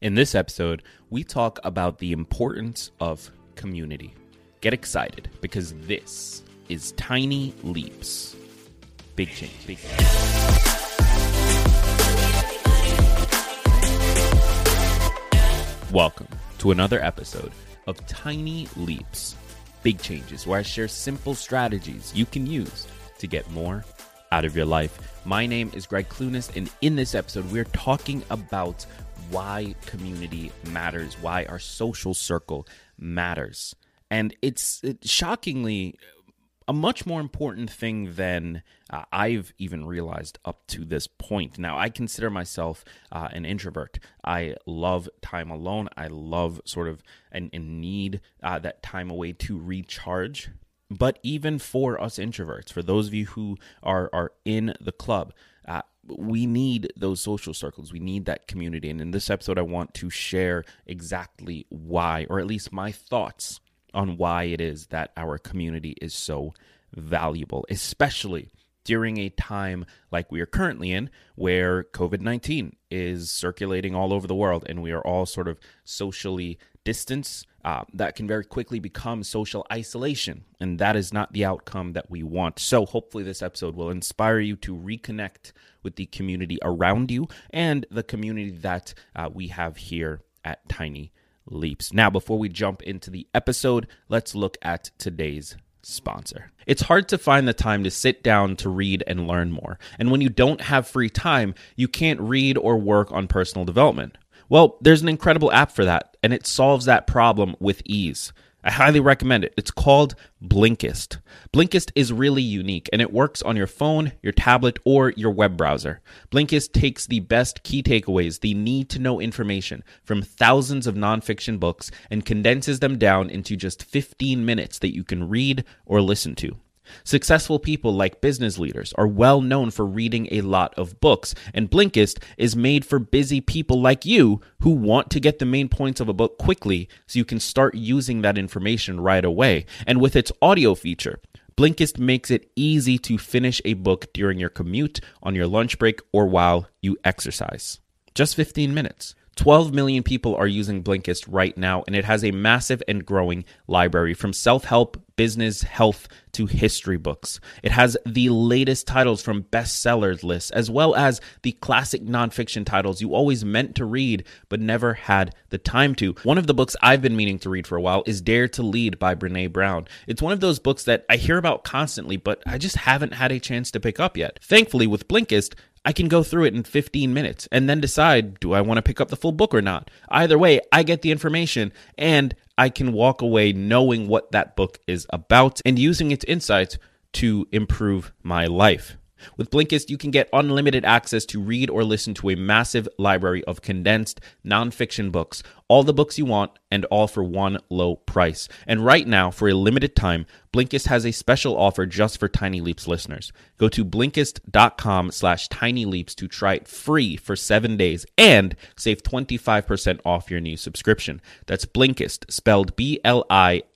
In this episode, we talk about the importance of community. Get excited because this is Tiny Leaps. Big change. Big change. Welcome to another episode of Tiny Leaps. Big changes where I share simple strategies you can use to get more out of your life. My name is Gregg Clunis, and in this episode, we're talking about why community matters, why our social circle matters. And it's shockingly a much more important thing than uh, I've even realized up to this point. Now, I consider myself uh, an introvert. I love time alone. I love sort of and, and need uh, that time away to recharge. But even for us introverts, for those of you who are are in the club, we need those social circles. We need that community. And in this episode, I want to share exactly why, or at least my thoughts on why it is that our community is so valuable, especially during a time like we are currently in, where COVID 19 is circulating all over the world and we are all sort of socially distanced. Uh, that can very quickly become social isolation, and that is not the outcome that we want. So, hopefully, this episode will inspire you to reconnect with the community around you and the community that uh, we have here at Tiny Leaps. Now, before we jump into the episode, let's look at today's sponsor. It's hard to find the time to sit down to read and learn more. And when you don't have free time, you can't read or work on personal development. Well, there's an incredible app for that, and it solves that problem with ease. I highly recommend it. It's called Blinkist. Blinkist is really unique and it works on your phone, your tablet, or your web browser. Blinkist takes the best key takeaways, the need to know information from thousands of nonfiction books and condenses them down into just 15 minutes that you can read or listen to. Successful people like business leaders are well known for reading a lot of books, and Blinkist is made for busy people like you who want to get the main points of a book quickly so you can start using that information right away. And with its audio feature, Blinkist makes it easy to finish a book during your commute, on your lunch break, or while you exercise. Just 15 minutes. 12 million people are using Blinkist right now, and it has a massive and growing library from self help, business, health to history books. It has the latest titles from bestsellers lists, as well as the classic nonfiction titles you always meant to read but never had the time to. One of the books I've been meaning to read for a while is Dare to Lead by Brene Brown. It's one of those books that I hear about constantly, but I just haven't had a chance to pick up yet. Thankfully, with Blinkist, I can go through it in 15 minutes and then decide do I want to pick up the full book or not. Either way, I get the information and I can walk away knowing what that book is about and using its insights to improve my life. With Blinkist, you can get unlimited access to read or listen to a massive library of condensed nonfiction books, all the books you want, and all for one low price. And right now, for a limited time, Blinkist has a special offer just for Tiny Leaps listeners. Go to Blinkist.com slash Tiny Leaps to try it free for seven days and save 25% off your new subscription. That's Blinkist, spelled B-L-I-N-K-I-S-T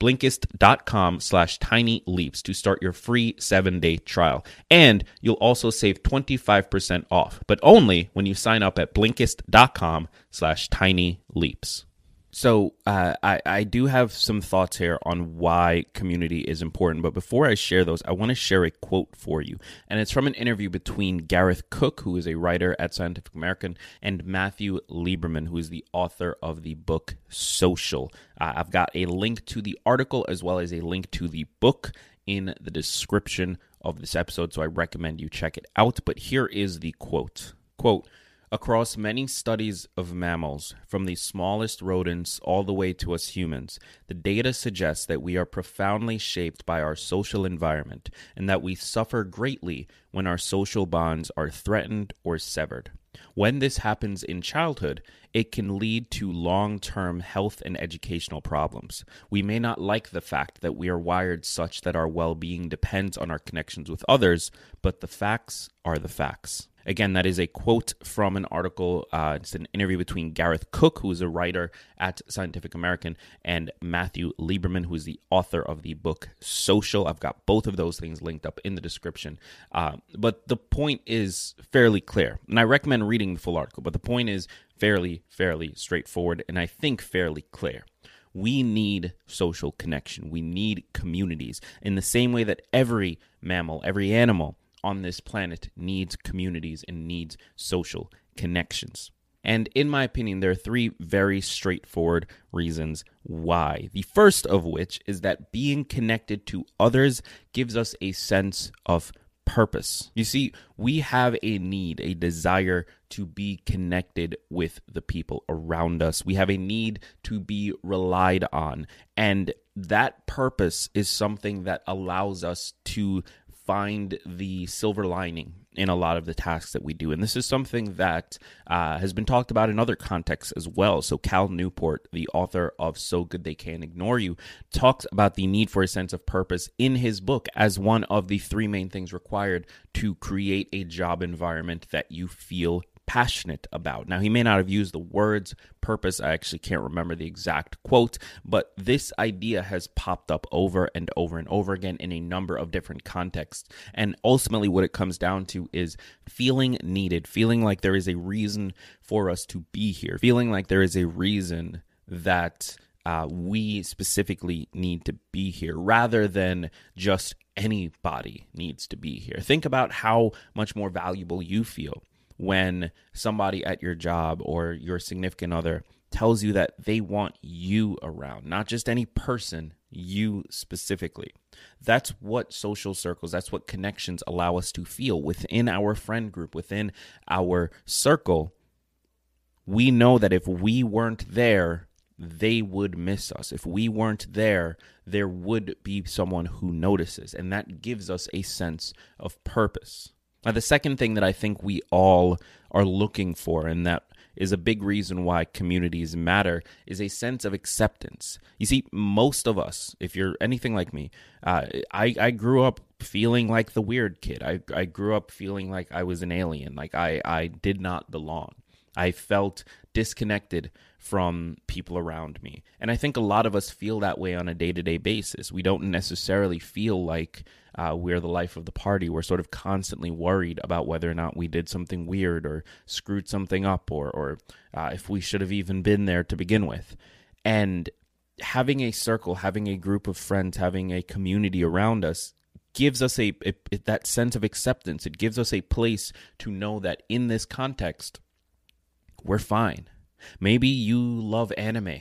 blinkist.com slash tiny leaps to start your free seven day trial. And you'll also save 25% off, but only when you sign up at blinkist.com slash tiny leaps. So uh, I, I do have some thoughts here on why community is important, but before I share those, I want to share a quote for you, and it's from an interview between Gareth Cook, who is a writer at Scientific American, and Matthew Lieberman, who is the author of the book Social. Uh, I've got a link to the article as well as a link to the book in the description of this episode, so I recommend you check it out. But here is the quote: "Quote." Across many studies of mammals, from the smallest rodents all the way to us humans, the data suggests that we are profoundly shaped by our social environment and that we suffer greatly when our social bonds are threatened or severed. When this happens in childhood, it can lead to long term health and educational problems. We may not like the fact that we are wired such that our well being depends on our connections with others, but the facts are the facts. Again, that is a quote from an article. Uh, it's an interview between Gareth Cook, who is a writer at Scientific American, and Matthew Lieberman, who is the author of the book Social. I've got both of those things linked up in the description. Uh, but the point is fairly clear, and I recommend reading the full article. But the point is fairly, fairly straightforward, and I think fairly clear. We need social connection. We need communities in the same way that every mammal, every animal on this planet needs communities and needs social connections. And in my opinion, there are three very straightforward reasons why. The first of which is that being connected to others gives us a sense of purpose. You see, we have a need, a desire to be connected with the people around us. We have a need to be relied on. And that purpose is something that allows us to find the silver lining in a lot of the tasks that we do. And this is something that uh, has been talked about in other contexts as well. So, Cal Newport, the author of So Good They Can't Ignore You, talks about the need for a sense of purpose in his book as one of the three main things required to create a job environment that you feel passionate about. Now, he may not have used the words purpose. I actually can't remember the exact quote, but this idea has popped up over and over and over again in a number of different contexts. And ultimately, what it comes down to is feeling needed, feeling like there is a reason for us to be here, feeling like there is a reason that. Uh, we specifically need to be here rather than just anybody needs to be here. Think about how much more valuable you feel when somebody at your job or your significant other tells you that they want you around, not just any person, you specifically. That's what social circles, that's what connections allow us to feel within our friend group, within our circle. We know that if we weren't there, they would miss us. If we weren't there, there would be someone who notices, and that gives us a sense of purpose. Now, the second thing that I think we all are looking for, and that is a big reason why communities matter, is a sense of acceptance. You see, most of us, if you're anything like me, uh, I, I grew up feeling like the weird kid. I, I grew up feeling like I was an alien, like I, I did not belong. I felt disconnected from people around me. And I think a lot of us feel that way on a day to day basis. We don't necessarily feel like uh, we're the life of the party. We're sort of constantly worried about whether or not we did something weird or screwed something up or, or uh, if we should have even been there to begin with. And having a circle, having a group of friends, having a community around us gives us a, a, a that sense of acceptance. It gives us a place to know that in this context, we're fine Maybe you love anime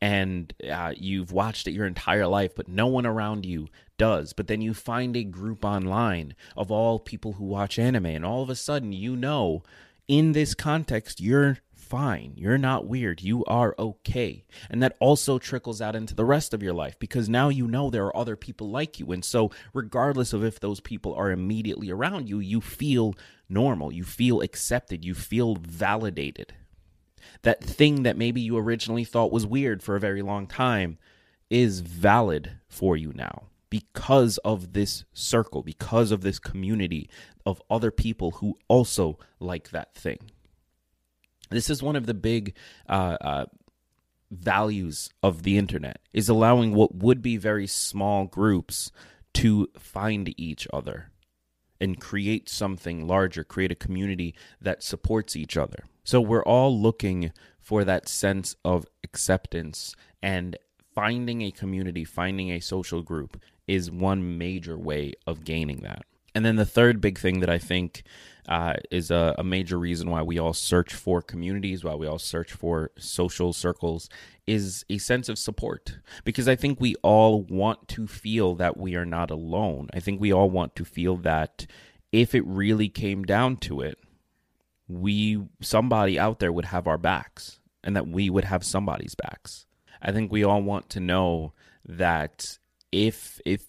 and uh, you've watched it your entire life, but no one around you does. But then you find a group online of all people who watch anime, and all of a sudden you know in this context, you're fine. You're not weird. You are okay. And that also trickles out into the rest of your life because now you know there are other people like you. And so, regardless of if those people are immediately around you, you feel normal. You feel accepted. You feel validated that thing that maybe you originally thought was weird for a very long time is valid for you now because of this circle, because of this community of other people who also like that thing. This is one of the big uh, uh, values of the internet is allowing what would be very small groups to find each other and create something larger, create a community that supports each other. So we're all looking for that sense of acceptance and finding a community, finding a social group is one major way of gaining that. And then the third big thing that I think uh, is a, a, major reason why we all search for communities, why we all search for social circles, is a sense of support. Because I think we all want to feel that we are not alone. I think we all want to feel that if it really came down to it, we somebody out there would have our backs and that we would have somebody's backs. I think we all want to know that if if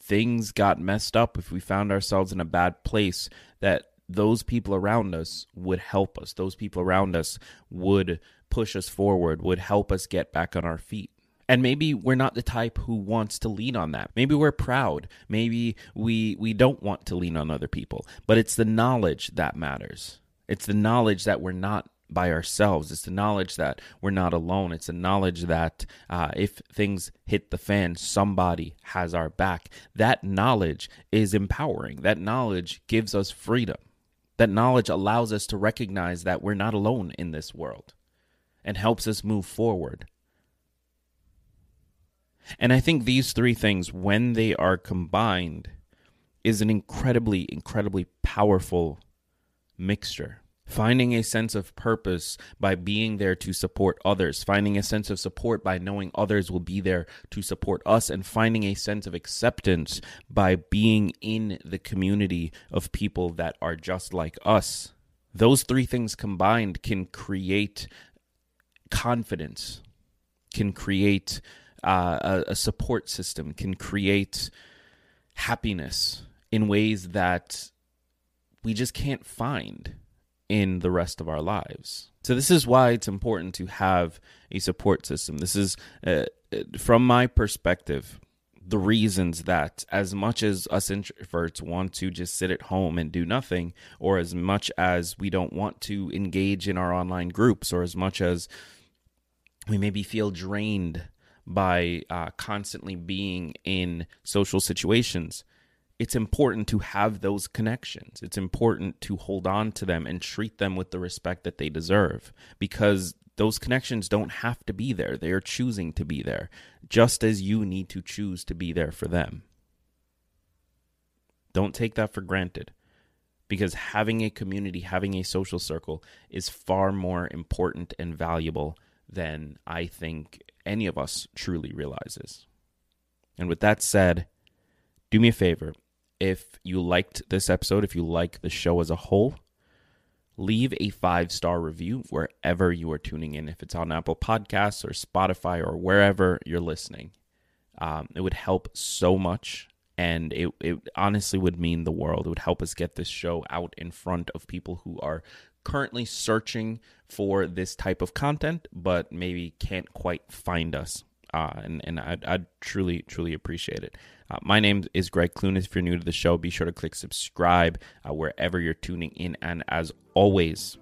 things got messed up, if we found ourselves in a bad place, that those people around us would help us. Those people around us would push us forward, would help us get back on our feet. and maybe we're not the type who wants to lean on that maybe we're proud maybe we we don't want to lean on other people but it's the knowledge that matters it's the knowledge that we're not by ourselves. It's the knowledge that we're not alone. It's the knowledge that uh, if things hit the fan, somebody has our back. That knowledge is empowering. That knowledge gives us freedom. That knowledge allows us to recognize that we're not alone in this world and helps us move forward. And I think these three things, when they are combined, is an incredibly, incredibly powerful mixture finding a sense of purpose by being there to support others, finding a sense of support by knowing others will be there to support us, and finding a sense of acceptance by being in the community of people that are just like us. Those three things combined can create confidence, can create uh, a, a support system, can create happiness in ways that we just can't find in the rest of our lives. So, this is why it's important to have a support system. This is, uh, from my perspective, the reasons that as much as us introverts want to just sit at home and do nothing, or as much as we don't want to engage in our online groups, or as much as we maybe feel drained by uh, constantly being in social situations, it's important to have those connections. It's important to hold on to them and treat them with the respect that they deserve because those connections don't have to be there. They are choosing to be there, just as you need to choose to be there for them. Don't take that for granted because having a community, having a social circle is far more important and valuable than I think any of us truly realizes. And with that said, do me a favor if you liked this episode, if you like the show as a whole, leave a five star review wherever you are tuning in, if it's on Apple Podcasts or Spotify or wherever you're listening. Um, it would help so much. And it, it honestly would mean the world. It would help us get this show out in front of people who are currently searching for this type of content, but maybe can't quite find us. Uh, and and I'd, I'd truly, truly appreciate it. Uh, my name is Gregg Clunis. If you're new to the show, be sure to click subscribe uh, wherever you're tuning in. And as always,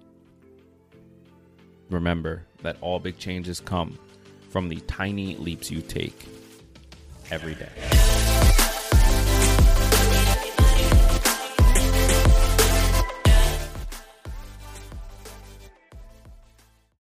remember that all big changes come from the tiny leaps you take every day.